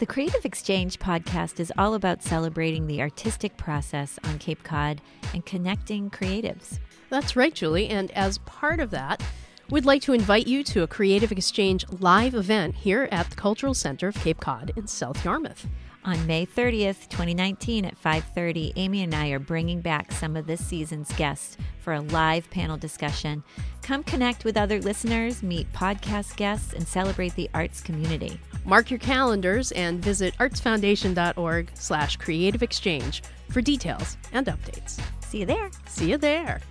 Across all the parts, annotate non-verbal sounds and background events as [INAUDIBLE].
The Creative Exchange podcast is all about celebrating the artistic process on Cape Cod and connecting creatives. That's right, Julie. And as part of that, we'd like to invite you to a Creative Exchange live event here at the Cultural Center of Cape Cod in South Yarmouth. On May 30th, 2019 at 5:30, Amy and I are bringing back some of this season's guests for a live panel discussion. Come connect with other listeners, meet podcast guests, and celebrate the arts community. Mark your calendars and visit artsfoundation.org slash creative exchange for details and updates. See you there. See you there.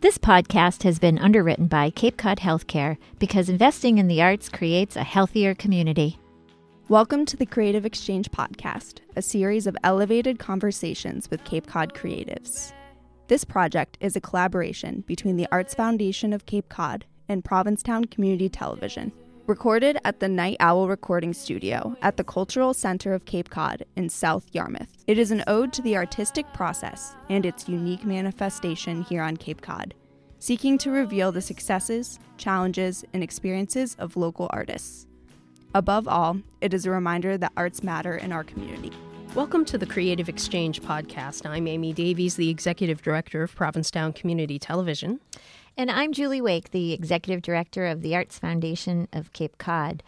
This podcast has been underwritten by Cape Cod Healthcare because investing in the arts creates a healthier community. Welcome to the Creative Exchange Podcast, a series of elevated conversations with Cape Cod creatives. This project is a collaboration between the Arts Foundation of Cape Cod and Provincetown Community Television. Recorded at the Night Owl Recording Studio at the Cultural Center of Cape Cod in South Yarmouth. It is an ode to the artistic process and its unique manifestation here on Cape Cod, seeking to reveal the successes, challenges, and experiences of local artists. Above all, it is a reminder that arts matter in our community. Welcome to the Creative Exchange podcast. I'm Amy Davies, the Executive Director of Provincetown Community Television. And I'm Julie Wake, the Executive Director of the Arts Foundation of Cape Cod.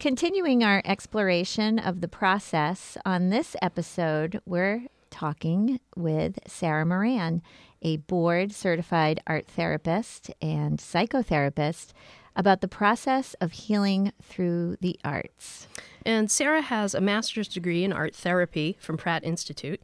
Continuing our exploration of the process, on this episode, we're talking with Sara Moran, a board certified art therapist and psychotherapist about the process of healing through the arts. And Sara has a master's degree in art therapy from Pratt Institute.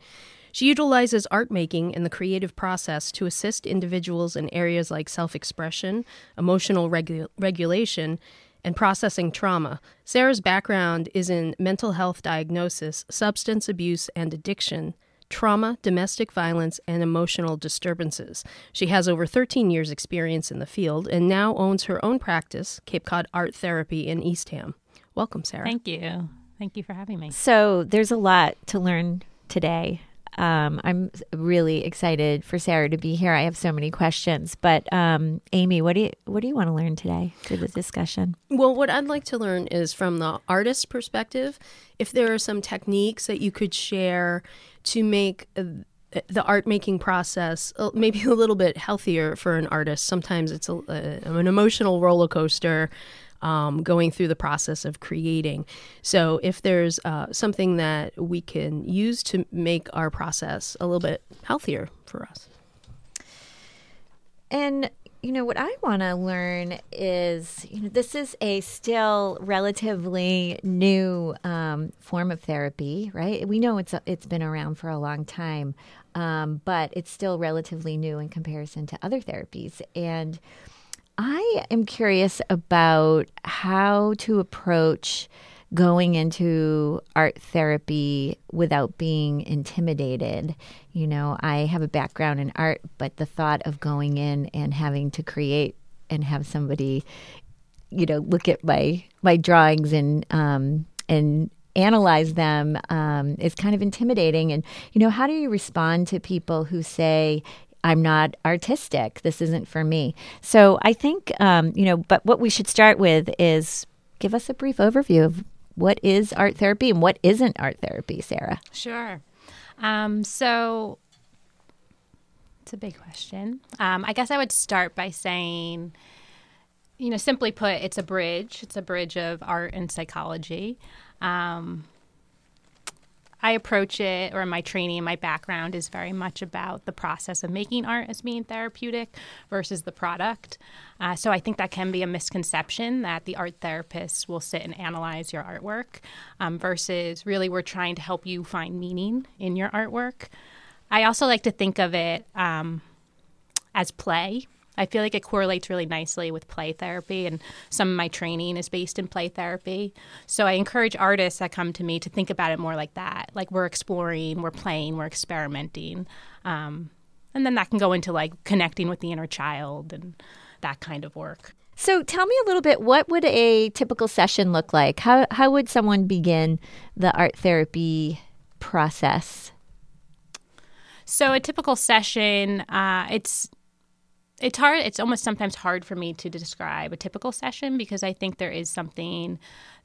She utilizes art making and the creative process to assist individuals in areas like self expression, emotional regu- regulation, and processing trauma. Sara's background is in mental health diagnosis, substance abuse, and addiction trauma, domestic violence, and emotional disturbances. She has over 13 years' experience in the field and now owns her own practice, Cape Cod Art Therapy in Eastham. Welcome, Sara. Thank you. Thank you for having me. So, there's a lot to learn today. Um, I'm really excited for Sara to be here. I have so many questions, but um, Amy, what do you what do you want to learn today through the discussion? Well, what I'd like to learn is from the artist's perspective, if there are some techniques that you could share to make uh, the art making process uh, maybe [LAUGHS] a little bit healthier for an artist. Sometimes it's a, uh, an emotional roller coaster. Um, going through the process of creating. So, if there's uh, something that we can use to make our process a little bit healthier for us. And you know what I want to learn is you know this is a still relatively new um, form of therapy, right? We know it's it's been around for a long time, um, but it's still relatively new in comparison to other therapies. And I am curious about how to approach going into art therapy without being intimidated. You know, I have a background in art, but the thought of going in and having to create and have somebody, you know, look at my my drawings and um, and analyze them um, is kind of intimidating. And you know, how do you respond to people who say, I'm not artistic. This isn't for me. So I think, um, you know, but what we should start with is give us a brief overview of what is art therapy and what isn't art therapy, Sara? Sure. Um, so it's a big question. Um, I guess I would start by saying, you know, simply put, it's a bridge. It's a bridge of art and psychology. Um, I approach it, or my training my background is very much about the process of making art as being therapeutic versus the product. Uh, so I think that can be a misconception that the art therapists will sit and analyze your artwork um, versus really we're trying to help you find meaning in your artwork. I also like to think of it um, as play. I feel like it correlates really nicely with play therapy, and some of my training is based in play therapy. So I encourage artists that come to me to think about it more like that. Like we're exploring, we're playing, we're experimenting. Um, and then that can go into like connecting with the inner child and that kind of work. So tell me a little bit what would a typical session look like? How how would someone begin the art therapy process? So a typical session, uh, it's it's hard it's almost sometimes hard for me to describe a typical session because i think there is something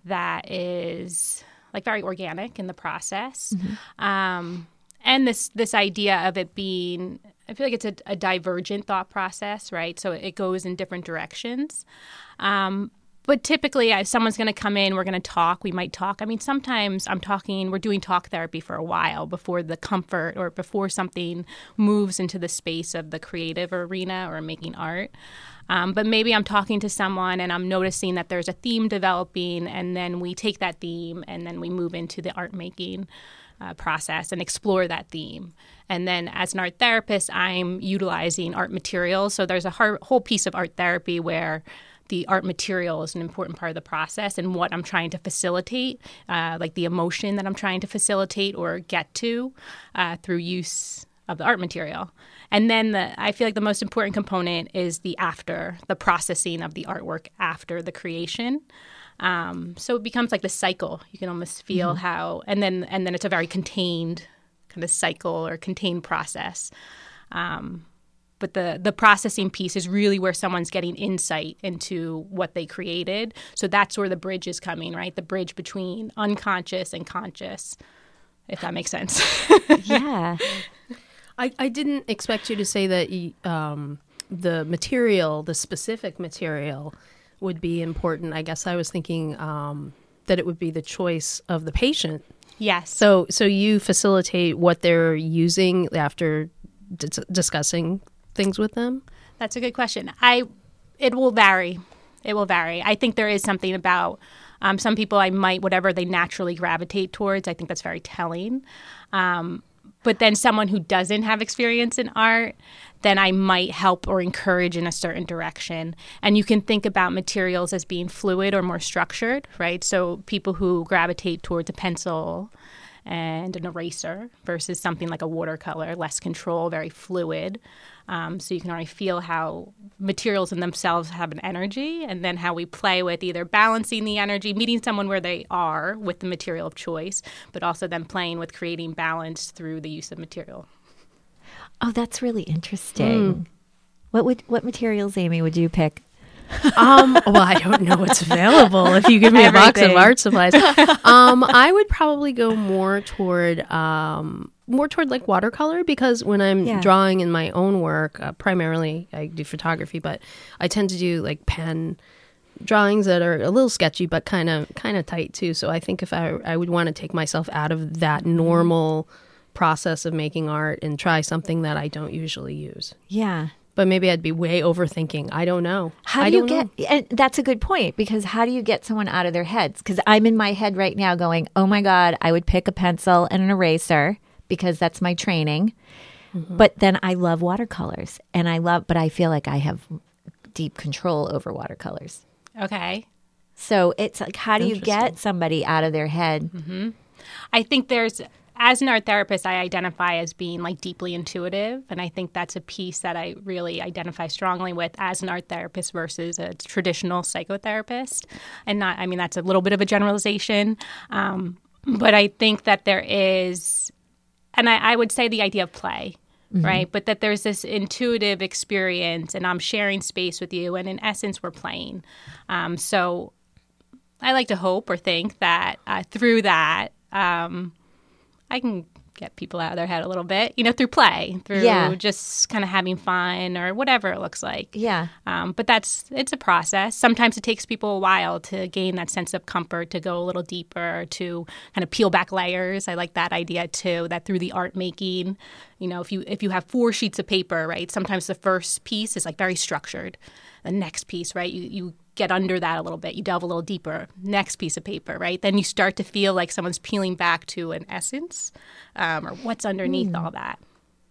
that is like very organic in the process. Um, and this this idea of it being I feel like it's a, a divergent thought process, right? So it goes in different directions. Um, but typically, if someone's going to come in, we're going to talk. We might talk. I mean, sometimes I'm talking, we're doing talk therapy for a while before the comfort or before something moves into the space of the creative arena or making art. Um, but maybe I'm talking to someone and I'm noticing that there's a theme developing, and then we take that theme and then we move into the art making uh, process and explore that theme. And then as an art therapist, I'm utilizing art materials. So there's a har- whole piece of art therapy where the art material is an important part of the process and what I'm trying to facilitate, uh, like the emotion that I'm trying to facilitate or get to uh, through use of the art material. And then the, I feel like the most important component is the after, the processing of the artwork after the creation. Um, so it becomes like the cycle. You can almost feel mm-hmm. how, and then and then it's a very contained kind of cycle or contained process. Um, but the the processing piece is really where someone's getting insight into what they created. So that's where the bridge is coming, right? The bridge between unconscious and conscious, if that makes sense. [LAUGHS] yeah. I, I didn't expect you to say that um, the material, the specific material, would be important. I guess I was thinking um, that it would be the choice of the patient. Yes. So so you facilitate what they're using after d- discussing things with them. That's a good question. I it will vary. It will vary. I think there is something about um, some people I might whatever they naturally gravitate towards. I think that's very telling. Um, but then someone who doesn't have experience in art, then I might help or encourage in a certain direction. And you can think about materials as being fluid or more structured, right? So people who gravitate towards a pencil and an eraser versus something like a watercolor, less control, very fluid. Um, so you can already feel how materials in themselves have an energy, and then how we play with either balancing the energy, meeting someone where they are with the material of choice, but also then playing with creating balance through the use of material. Oh, that's really interesting. Mm. What would what materials, Amy, would you pick? Um, well, I don't know what's available. If you give me a box of art supplies, um, I would probably go more toward um, more toward like watercolor because when I'm yeah. drawing in my own work, uh, primarily I do photography, but I tend to do like pen drawings that are a little sketchy but kind of kind of tight too. So I think if I I would want to take myself out of that normal process of making art and try something that I don't usually use. Yeah. But maybe I'd be way overthinking. I don't know. How do you get? Know. And that's a good point because how do you get someone out of their heads? Because I'm in my head right now going, "Oh my god, I would pick a pencil and an eraser because that's my training." Mm-hmm. But then I love watercolors, and I love, but I feel like I have deep control over watercolors. Okay. So it's like, how do you get somebody out of their head? Mm-hmm. I think there's as an art therapist, I identify as being like deeply intuitive. And I think that's a piece that I really identify strongly with as an art therapist versus a traditional psychotherapist. And not, I mean, that's a little bit of a generalization. Um, but I think that there is, and I, I would say the idea of play. Mm-hmm. Right. But that there's this intuitive experience, and I'm sharing space with you. And in essence, we're playing. Um, so I like to hope or think that uh, through that, um, I can get people out of their head a little bit, you know, through play, through yeah. just kind of having fun or whatever it looks like. Yeah. Um, but that's it's a process. Sometimes it takes people a while to gain that sense of comfort, to go a little deeper, to kind of peel back layers. I like that idea too. That through the art making, you know, if you if you have four sheets of paper, right? Sometimes the first piece is like very structured. The next piece, right? You you get under that a little bit. You delve a little deeper. Next piece of paper, right? Then you start to feel like someone's peeling back to an essence um, or what's underneath mm. all that.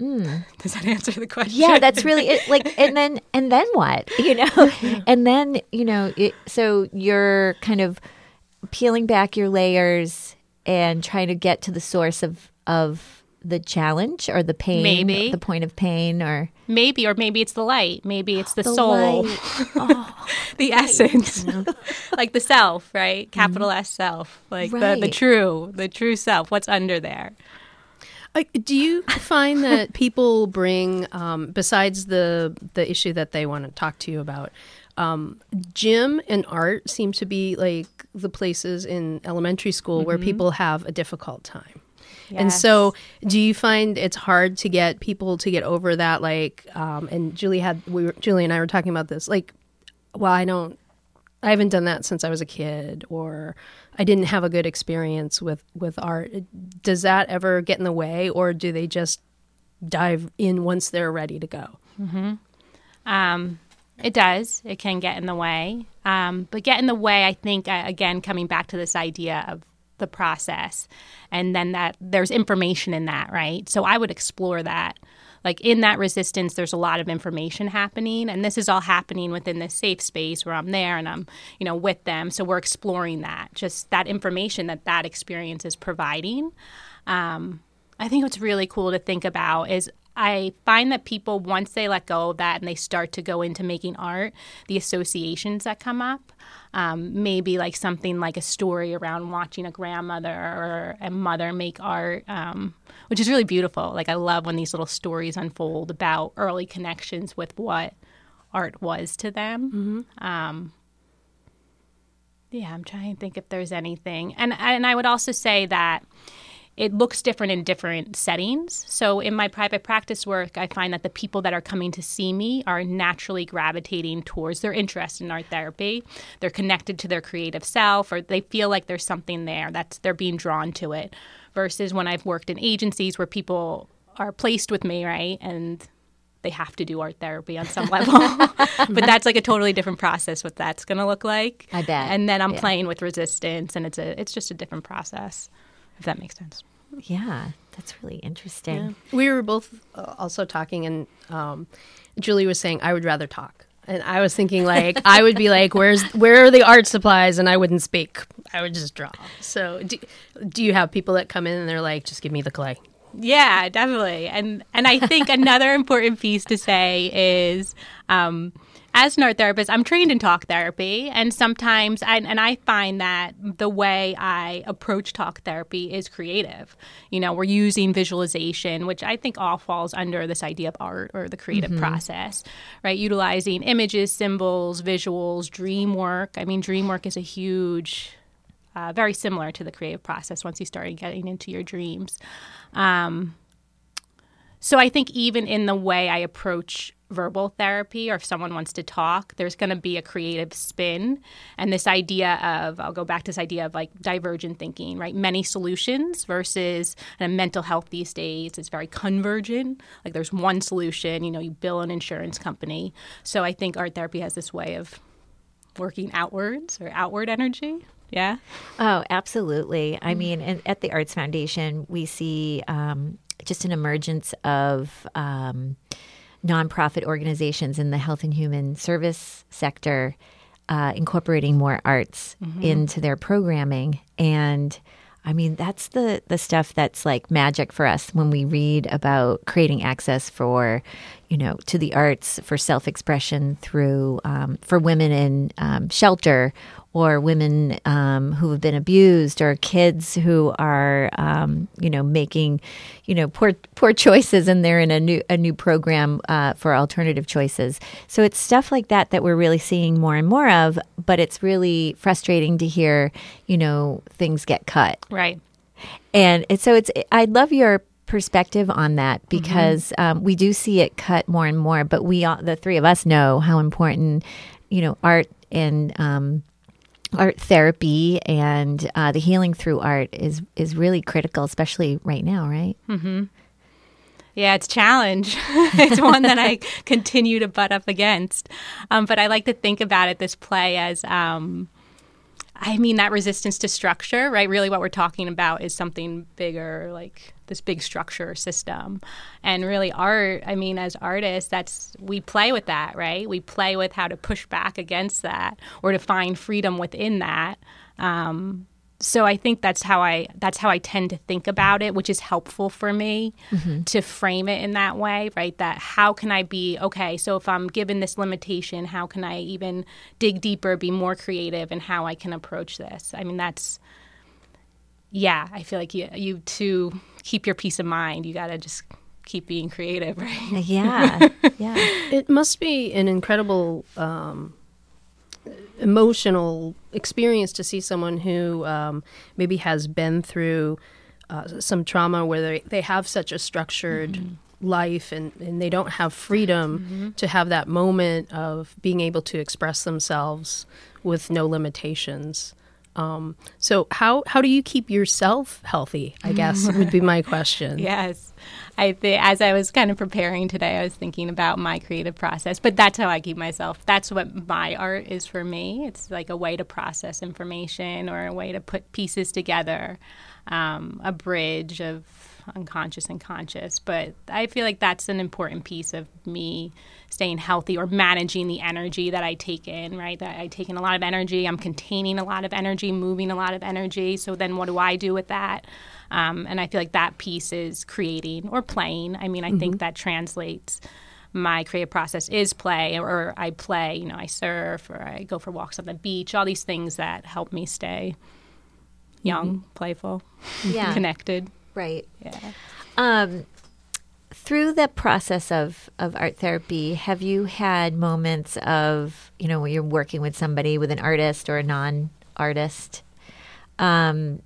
Mm. [LAUGHS] Does that answer the question? Yeah, that's really it. Like, and then and then what? [LAUGHS] You know, [LAUGHS] and then you know, it, so you're kind of peeling back your layers and trying to get to the source of of the challenge or the pain, maybe the point of pain, or maybe, or maybe it's the light, maybe it's the, the soul, [LAUGHS] oh, the right. essence, [LAUGHS] like the self, right? Mm-hmm. Capital mm-hmm. S self, like right. the the true, the true self. What's under there? do you find that [LAUGHS] people bring, um, besides the the issue that they want to talk to you about, um, gym and art seem to be like the places in elementary school where people have a difficult time. And so, do you find it's hard to get people to get over that? Like, um, and Julie had we were, Julie and I were talking about this. Like, well, I don't, I haven't done that since I was a kid, or I didn't have a good experience with with art. Does that ever get in the way, or do they just dive in once they're ready to go? Um, it does. It can get in the way. Um, but get in the way, I think, uh, again, coming back to this idea of the process and then that there's information in that, right? So I would explore that. Like in that resistance, there's a lot of information happening, and this is all happening within this safe space where I'm there and I'm, you know, with them. So we're exploring that, just that information that that experience is providing. Um, I think what's really cool to think about is I find that people, once they let go of that and they start to go into making art, the associations that come up, um, maybe like something like a story around watching a grandmother or a mother make art, um, which is really beautiful. Like, I love when these little stories unfold about early connections with what art was to them. Um, yeah, I'm trying to think if there's anything, and and I would also say that it looks different in different settings. So in my private practice work, I find that the people that are coming to see me are naturally gravitating towards their interest in art therapy. They're connected to their creative self or they feel like there's something there that's they're being drawn to it. Versus when I've worked in agencies where people are placed with me, right? And they have to do art therapy on some level. [LAUGHS] [LAUGHS] but that's like a totally different process what that's going to look like. I bet. And then I'm Yeah. playing with resistance and it's a it's just a different process. If that makes sense. Yeah, that's really interesting. We were both uh, also talking, and um, Julie was saying I would rather talk, and I was thinking like I would be like, "Where's where are the art supplies?" And I wouldn't speak; I would just draw. So, do, do you have people that come in and they're like, "Just give me the clay"? Yeah, definitely. And and I think another [LAUGHS] important piece to say is um, as an art therapist, I'm trained in talk therapy, and sometimes, I, and I find that the way I approach talk therapy is creative. You know, we're using visualization, which I think all falls under this idea of art or the creative process, right? Utilizing images, symbols, visuals, dream work. I mean, dream work is a huge uh, very similar to the creative process once you start getting into your dreams. Um, so I think even in the way I approach verbal therapy, or if someone wants to talk, there's going to be a creative spin. And this idea of, I'll go back to this idea of like divergent thinking, right? Many solutions versus and mental health these days is very convergent. Like there's one solution, you know, you bill an insurance company. So I think art therapy has this way of working outwards or outward energy. Yeah. Oh, absolutely. I mean, and at the Arts Foundation, we see um, just an emergence of um, nonprofit organizations in the health and human service sector uh, incorporating more arts into their programming. And I mean, that's the, the stuff that's like magic for us when we read about creating access for, you know, to the arts for self expression through um, for women in um, shelter or women um, who have been abused or kids who are, um, you know, making, you know, poor poor choices and they're in a new a new program uh, for alternative choices. So it's stuff like that that we're really seeing more and more of. But it's really frustrating to hear, you know, things get cut. Right. And it's, so it's, I love your perspective on that because um, we do see it cut more and more, but we, all, the three of us know how important, you know, art and, um, art therapy and uh, the healing through art is is really critical, especially right now, right? Yeah, it's challenge. [LAUGHS] it's one that I [LAUGHS] continue to butt up against. Um, but I like to think about it, this play, as um, I mean, that resistance to structure, right? Really, what we're talking about is something bigger, like this big structure system. And really, art, I mean, as artists, that's, we play with that, right? We play with how to push back against that or to find freedom within that. Um, so I think that's how I that's how I tend to think about it, which is helpful for me to frame it in that way, right? That how can I be okay? So if I'm given this limitation, how can I even dig deeper, be more creative, in how I can approach this? I mean, that's yeah. I feel like you you to keep your peace of mind, you got to just keep being creative, right? Yeah, [LAUGHS] yeah. It must be an incredible um, emotional experience to see someone who um, maybe has been through uh, some trauma where they, they have such a structured mm-hmm. life and, and they don't have freedom mm-hmm. to have that moment of being able to express themselves with no limitations. Um, so how how do you keep yourself healthy? I guess [LAUGHS] would be my question. yes, I think as I was kind of preparing today, I was thinking about my creative process. But that's how I keep myself. That's what my art is for me. It's like a way to process information or a way to put pieces together, um, a bridge of unconscious and conscious. But I feel like that's an important piece of me staying healthy or managing the energy that I take in, right? That I take in a lot of energy, I'm containing a lot of energy, moving a lot of energy. So then what do I do with that? Um, and I feel like that piece is creating or playing. I mean, I mm-hmm. think that translates my creative process is play or I play, you know, I surf or I go for walks on the beach, all these things that help me stay young, mm-hmm. playful, yeah. [LAUGHS] connected. Right. Yeah. Um, through the process of, of art therapy, have you had moments of, you know, when you're working with somebody, with an artist or a non artist, um,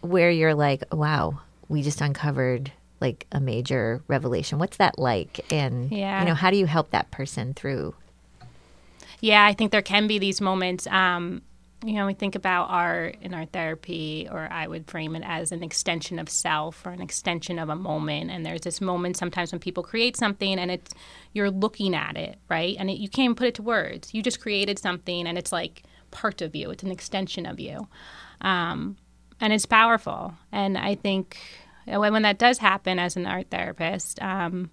where you're like, wow, we just uncovered like a major revelation? What's that like? And, yeah. you know, how do you help that person through? Yeah, I think there can be these moments. Um, you know, we think about art in our therapy, or I would frame it as an extension of self or an extension of a moment. And there's this moment sometimes when people create something and it's you're looking at it, right? And it, you can't even put it to words. You just created something and it's like part of you, it's an extension of you. Um, and it's powerful. And I think when, that does happen as an art therapist, um,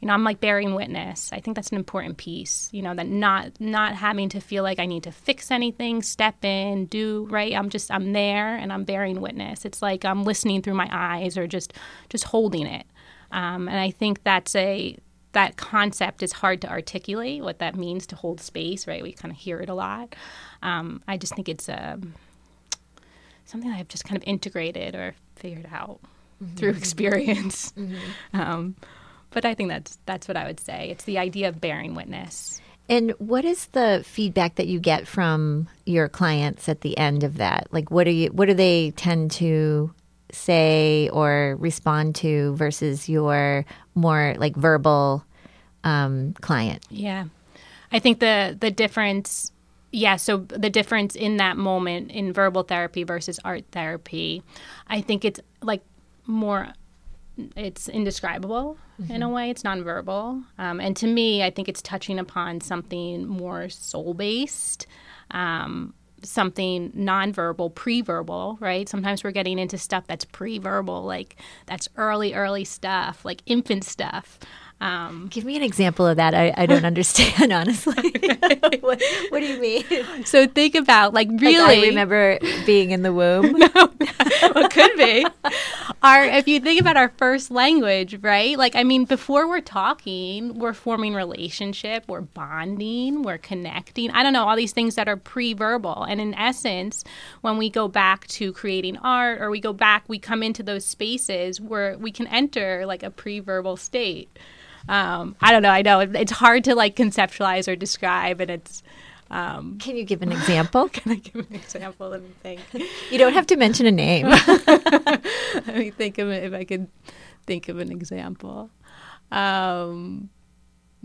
you know i'm like bearing witness. I think that's an important piece you know that not not having to feel like i need to fix anything step in do right? I'm just i'm there and i'm bearing witness. It's like i'm listening through my eyes or just just holding it. Um, and i think that's a that concept is hard to articulate what that means to hold space right? We kind of hear it a lot. Um, i just think it's a um, something i've just kind of integrated or figured out mm-hmm. through [LAUGHS] experience. Mm-hmm. um, but I think that's that's what I would say. It's the idea of bearing witness. And what is the feedback that you get from your clients at the end of that? Like what do you what do they tend to say or respond to versus your more like verbal um, client? Yeah. I think the the difference yeah, so the difference in that moment in verbal therapy versus art therapy, I think it's like more it's indescribable mm-hmm. in a way. It's nonverbal, um, and to me, I think it's touching upon something more soul based. Um, something nonverbal, pre-verbal, right? Sometimes we're getting into stuff that's pre-verbal, like that's early, early stuff, like infant stuff. Um, Give me an example of that. I, I don't [LAUGHS] understand, honestly. [LAUGHS] [LAUGHS] what, what, do you mean? So think about like really. Like I remember being in the womb. no, [LAUGHS] well, could be. Our if you think about our first language, right? Like I mean, before we're talking, we're forming relationship, we're bonding, we're connecting. I don't know all these things that are pre-verbal, and in essence, when we go back to creating art or we go back, we come into those spaces where we can enter like a pre-verbal state um, I don't know. I know it's hard to like conceptualize or describe, and it's. Um, can you give an example? [LAUGHS] can I give an example? Let me think. You don't have to mention a name. [LAUGHS] Let me think of it if I could think of an example. Um,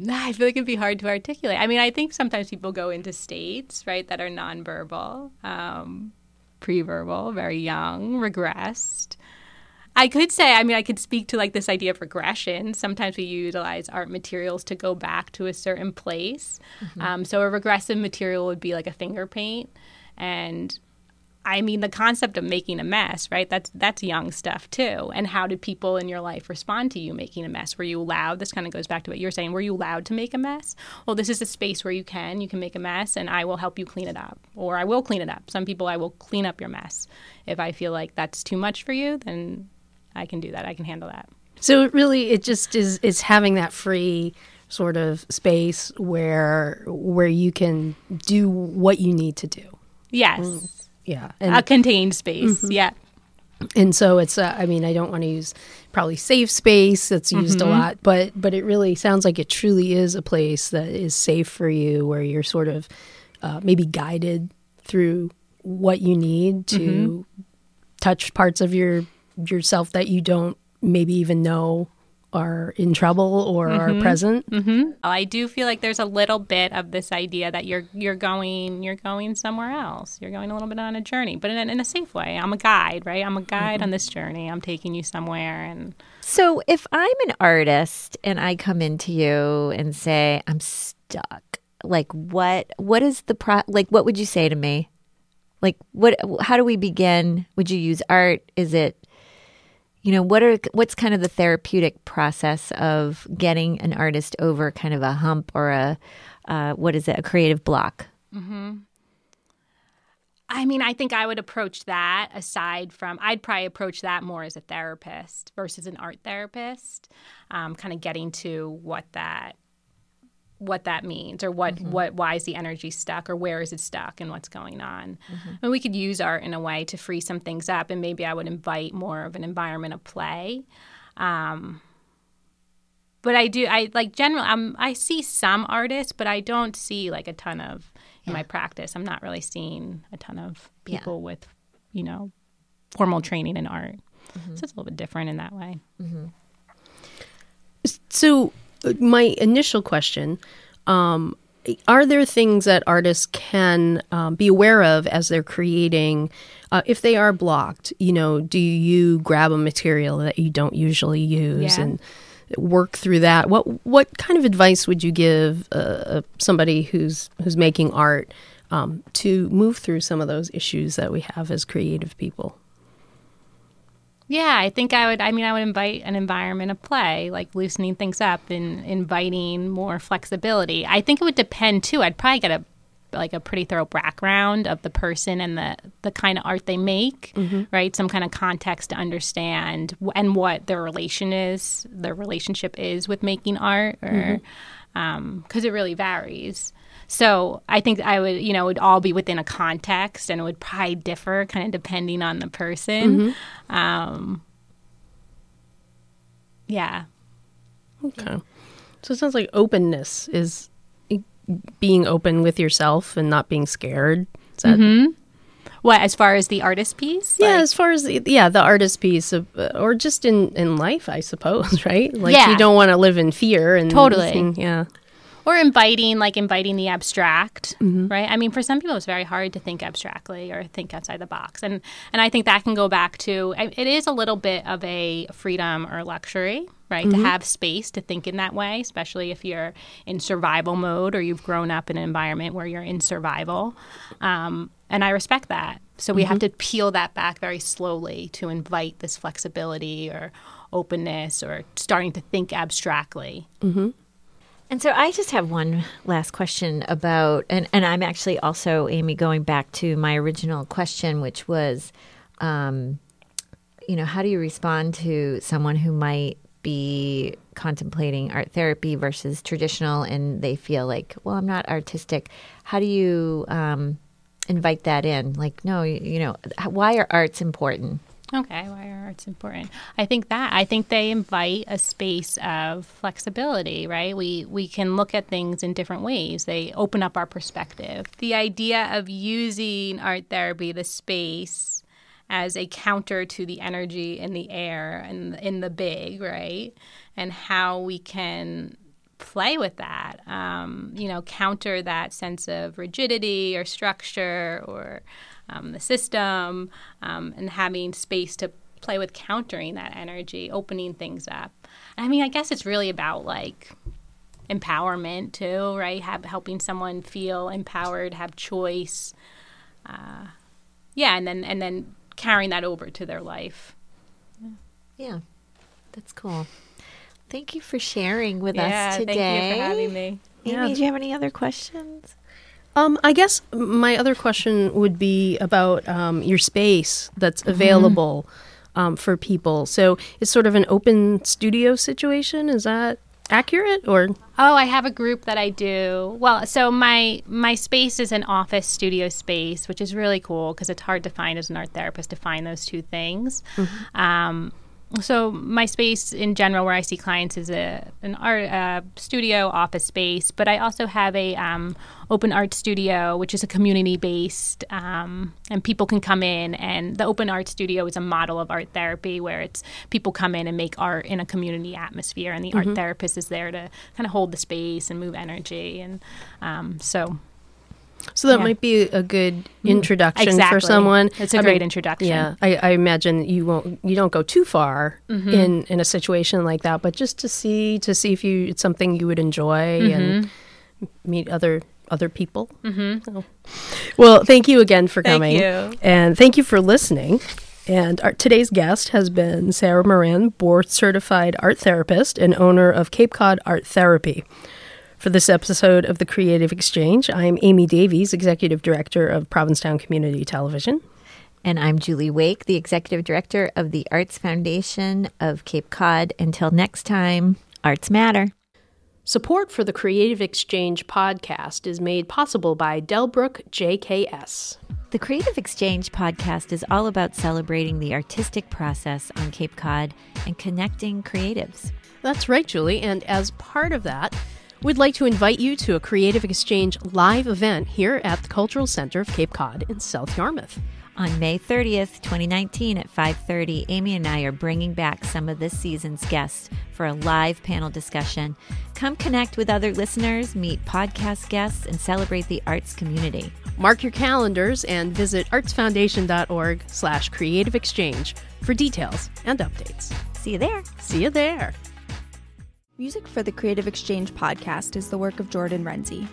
I feel like it'd be hard to articulate. I mean, I think sometimes people go into states, right, that are nonverbal, um, pre-verbal, very young, regressed. I could say, I mean, I could speak to like this idea of regression. Sometimes we utilize art materials to go back to a certain place. Mm-hmm. Um, so a regressive material would be like a finger paint, and I mean, the concept of making a mess, right? That's that's young stuff too. And how did people in your life respond to you making a mess? Were you allowed? This kind of goes back to what you're saying. Were you allowed to make a mess? Well, this is a space where you can. You can make a mess, and I will help you clean it up, or I will clean it up. Some people, I will clean up your mess. If I feel like that's too much for you, then I can do that. I can handle that. So really, it just is is having that free sort of space where where you can do what you need to do. Yes. Mm, yeah. And, a contained space. Mm-hmm. Yeah. And so it's uh, I mean I don't want to use probably safe space that's used mm-hmm. a lot but but it really sounds like it truly is a place that is safe for you where you're sort of uh, maybe guided through what you need to Mm-hmm. touch parts of your yourself that you don't maybe even know are in trouble or Mm-hmm. are present. I do feel like there's a little bit of this idea that you're you're going you're going somewhere else. You're going a little bit on a journey, but in a, in a safe way. I'm a guide, right? I'm a guide on this journey. I'm taking you somewhere, and So if I'm an artist and I come into you and say I'm stuck, like what what is the pro like what would you say to me? Like what how do we begin? Would you use art? Is it you know, what are what's kind of the therapeutic process of getting an artist over kind of a hump or a uh, what is it, a creative block? I mean, I think I would approach that aside from, I'd probably approach that more as a therapist versus an art therapist, um, kind of getting to what that what that means or what what why is the energy stuck or where is it stuck and what's going on. And we could use art in a way to free some things up and maybe i would invite more of an environment of play. Um, but i do i like generally I'm, i see some artists but i don't see like a ton of in my practice. I'm not really seeing a ton of Yeah. people with you know formal training in art. So it's a little bit different in that way. So, uh, my initial question um, are there things that artists can um, be aware of as they're creating? Uh, if they are blocked, you know, do you grab a material that you don't usually use Yeah. and work through that? What what kind of advice would you give uh, somebody who's who's making art um, to move through some of those issues that we have as creative people? Yeah, I think I would. I mean, I would invite an environment of play, like loosening things up and inviting more flexibility. I think it would depend too. I'd probably get a like a pretty thorough background of the person and the the kind of art they make, mm-hmm. right? Some kind of context to understand w- and what their relation is, their relationship is with making art, or mm-hmm. um, because it really varies. So I think I would, you know, it would all be within a context, and it would probably differ kind of depending on the person. Um, yeah, Okay. So it sounds like openness is being open with yourself and not being scared. Is that, what as far as the artist piece? Yeah, Like- as far as the, yeah, the artist piece of, uh, or just in in life, I suppose, [LAUGHS] right? Like Yeah. you don't want to live in fear and Totally. yeah. Or inviting like inviting the abstract Mm-hmm. right? I mean for some people it's very hard to think abstractly or think outside the box. And and i think that can go back to it is a little bit of a freedom or luxury right Mm-hmm. to have space to think in that way especially if you're in survival mode or you've grown up in an environment where you're in survival. Um, and i respect that. So we have to peel that back very slowly to invite this flexibility or openness or starting to think abstractly And so I just have one last question about, and, and I'm actually also, Amy, going back to my original question, which was, um, you know, how do you respond to someone who might be contemplating art therapy versus traditional and they feel like, well, I'm not artistic? How do you um, invite that in? Like, no, you, you know, why are arts important? Okay, why are arts important? I think that I think they invite a space of flexibility, right? We we can look at things in different ways. They open up our perspective. The idea of using art therapy, the space, as a counter to the energy in the air and in the big, right? And how we can play with that, um, you know, counter that sense of rigidity or structure or um, the system, um, and having space to play with countering that energy, opening things up. I mean, I guess it's really about like empowerment too, right? Have, helping someone feel empowered, have choice. Uh, yeah, and then and then carrying that over to their life. Yeah, that's cool. Thank you for sharing with yeah, us today. thank you for having me. Amy, do you have any other questions? Um, I guess my other question would be about um, your space that's Mm-hmm. available um, for people. So it's sort of an open studio situation. Is that accurate or? Oh, I have a group that I do. Well, so my my space is an office studio space, which is really cool because it's hard to find as an art therapist to find those two things. Um, so my space in general, where I see clients, is a an art uh, studio office space. But I also have a um, open art studio, which is a community based, um, and people can come in. And the open art studio is a model of art therapy, where it's people come in and make art in a community atmosphere, and the mm-hmm. art therapist is there to kind of hold the space and move energy. And um, so so that yeah. might be a good mm-hmm. introduction exactly. for someone. It's a I great mean, introduction. Yeah, I, I, imagine you won't, you don't go too far mm-hmm. in in a situation like that, but just to see to see if you it's something you would enjoy mm-hmm. and meet other other people. Mm-hmm. Well, thank you again for coming, thank you. and thank you for listening. And our, today's guest has been Sara Moran, board certified art therapist and owner of Cape Cod Art Therapy. For this episode of The Creative Exchange, I'm Amy Davies, Executive Director of Provincetown Community Television. And I'm Julie Wake, the Executive Director of the Arts Foundation of Cape Cod. Until next time, arts matter. Support for the Creative Exchange podcast is made possible by Delbrook JKS. The Creative Exchange podcast is all about celebrating the artistic process on Cape Cod and connecting creatives. That's right, Julie. And as part of that, We'd like to invite you to a Creative Exchange live event here at the Cultural Center of Cape Cod in South Yarmouth. On May 30th, 2019 at 5:30, Amy and I are bringing back some of this season's guests for a live panel discussion. Come connect with other listeners, meet podcast guests, and celebrate the arts community. Mark your calendars and visit artsfoundation.org slash creative exchange for details and updates. See you there. See you there. Music for the Creative Exchange podcast is the work of Jordan Renzi.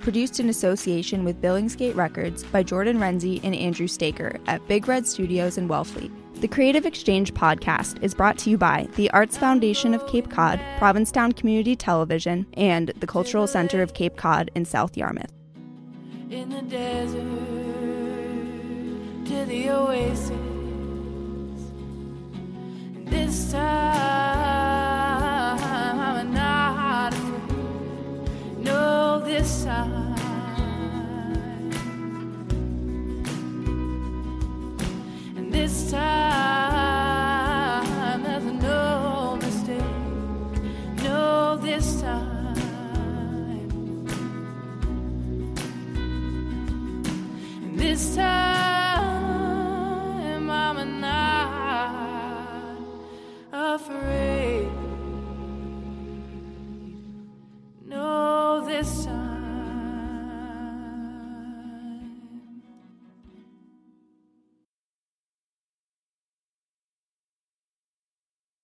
Produced in association with Billingsgate Records by Jordan Renzi and Andrew Staker at Big Red Studios in Wellfleet. The Creative Exchange podcast is brought to you by the Arts Foundation of Cape Cod, Provincetown Community Television, and the Cultural Center of Cape Cod in South Yarmouth. In the desert to the oasis. This time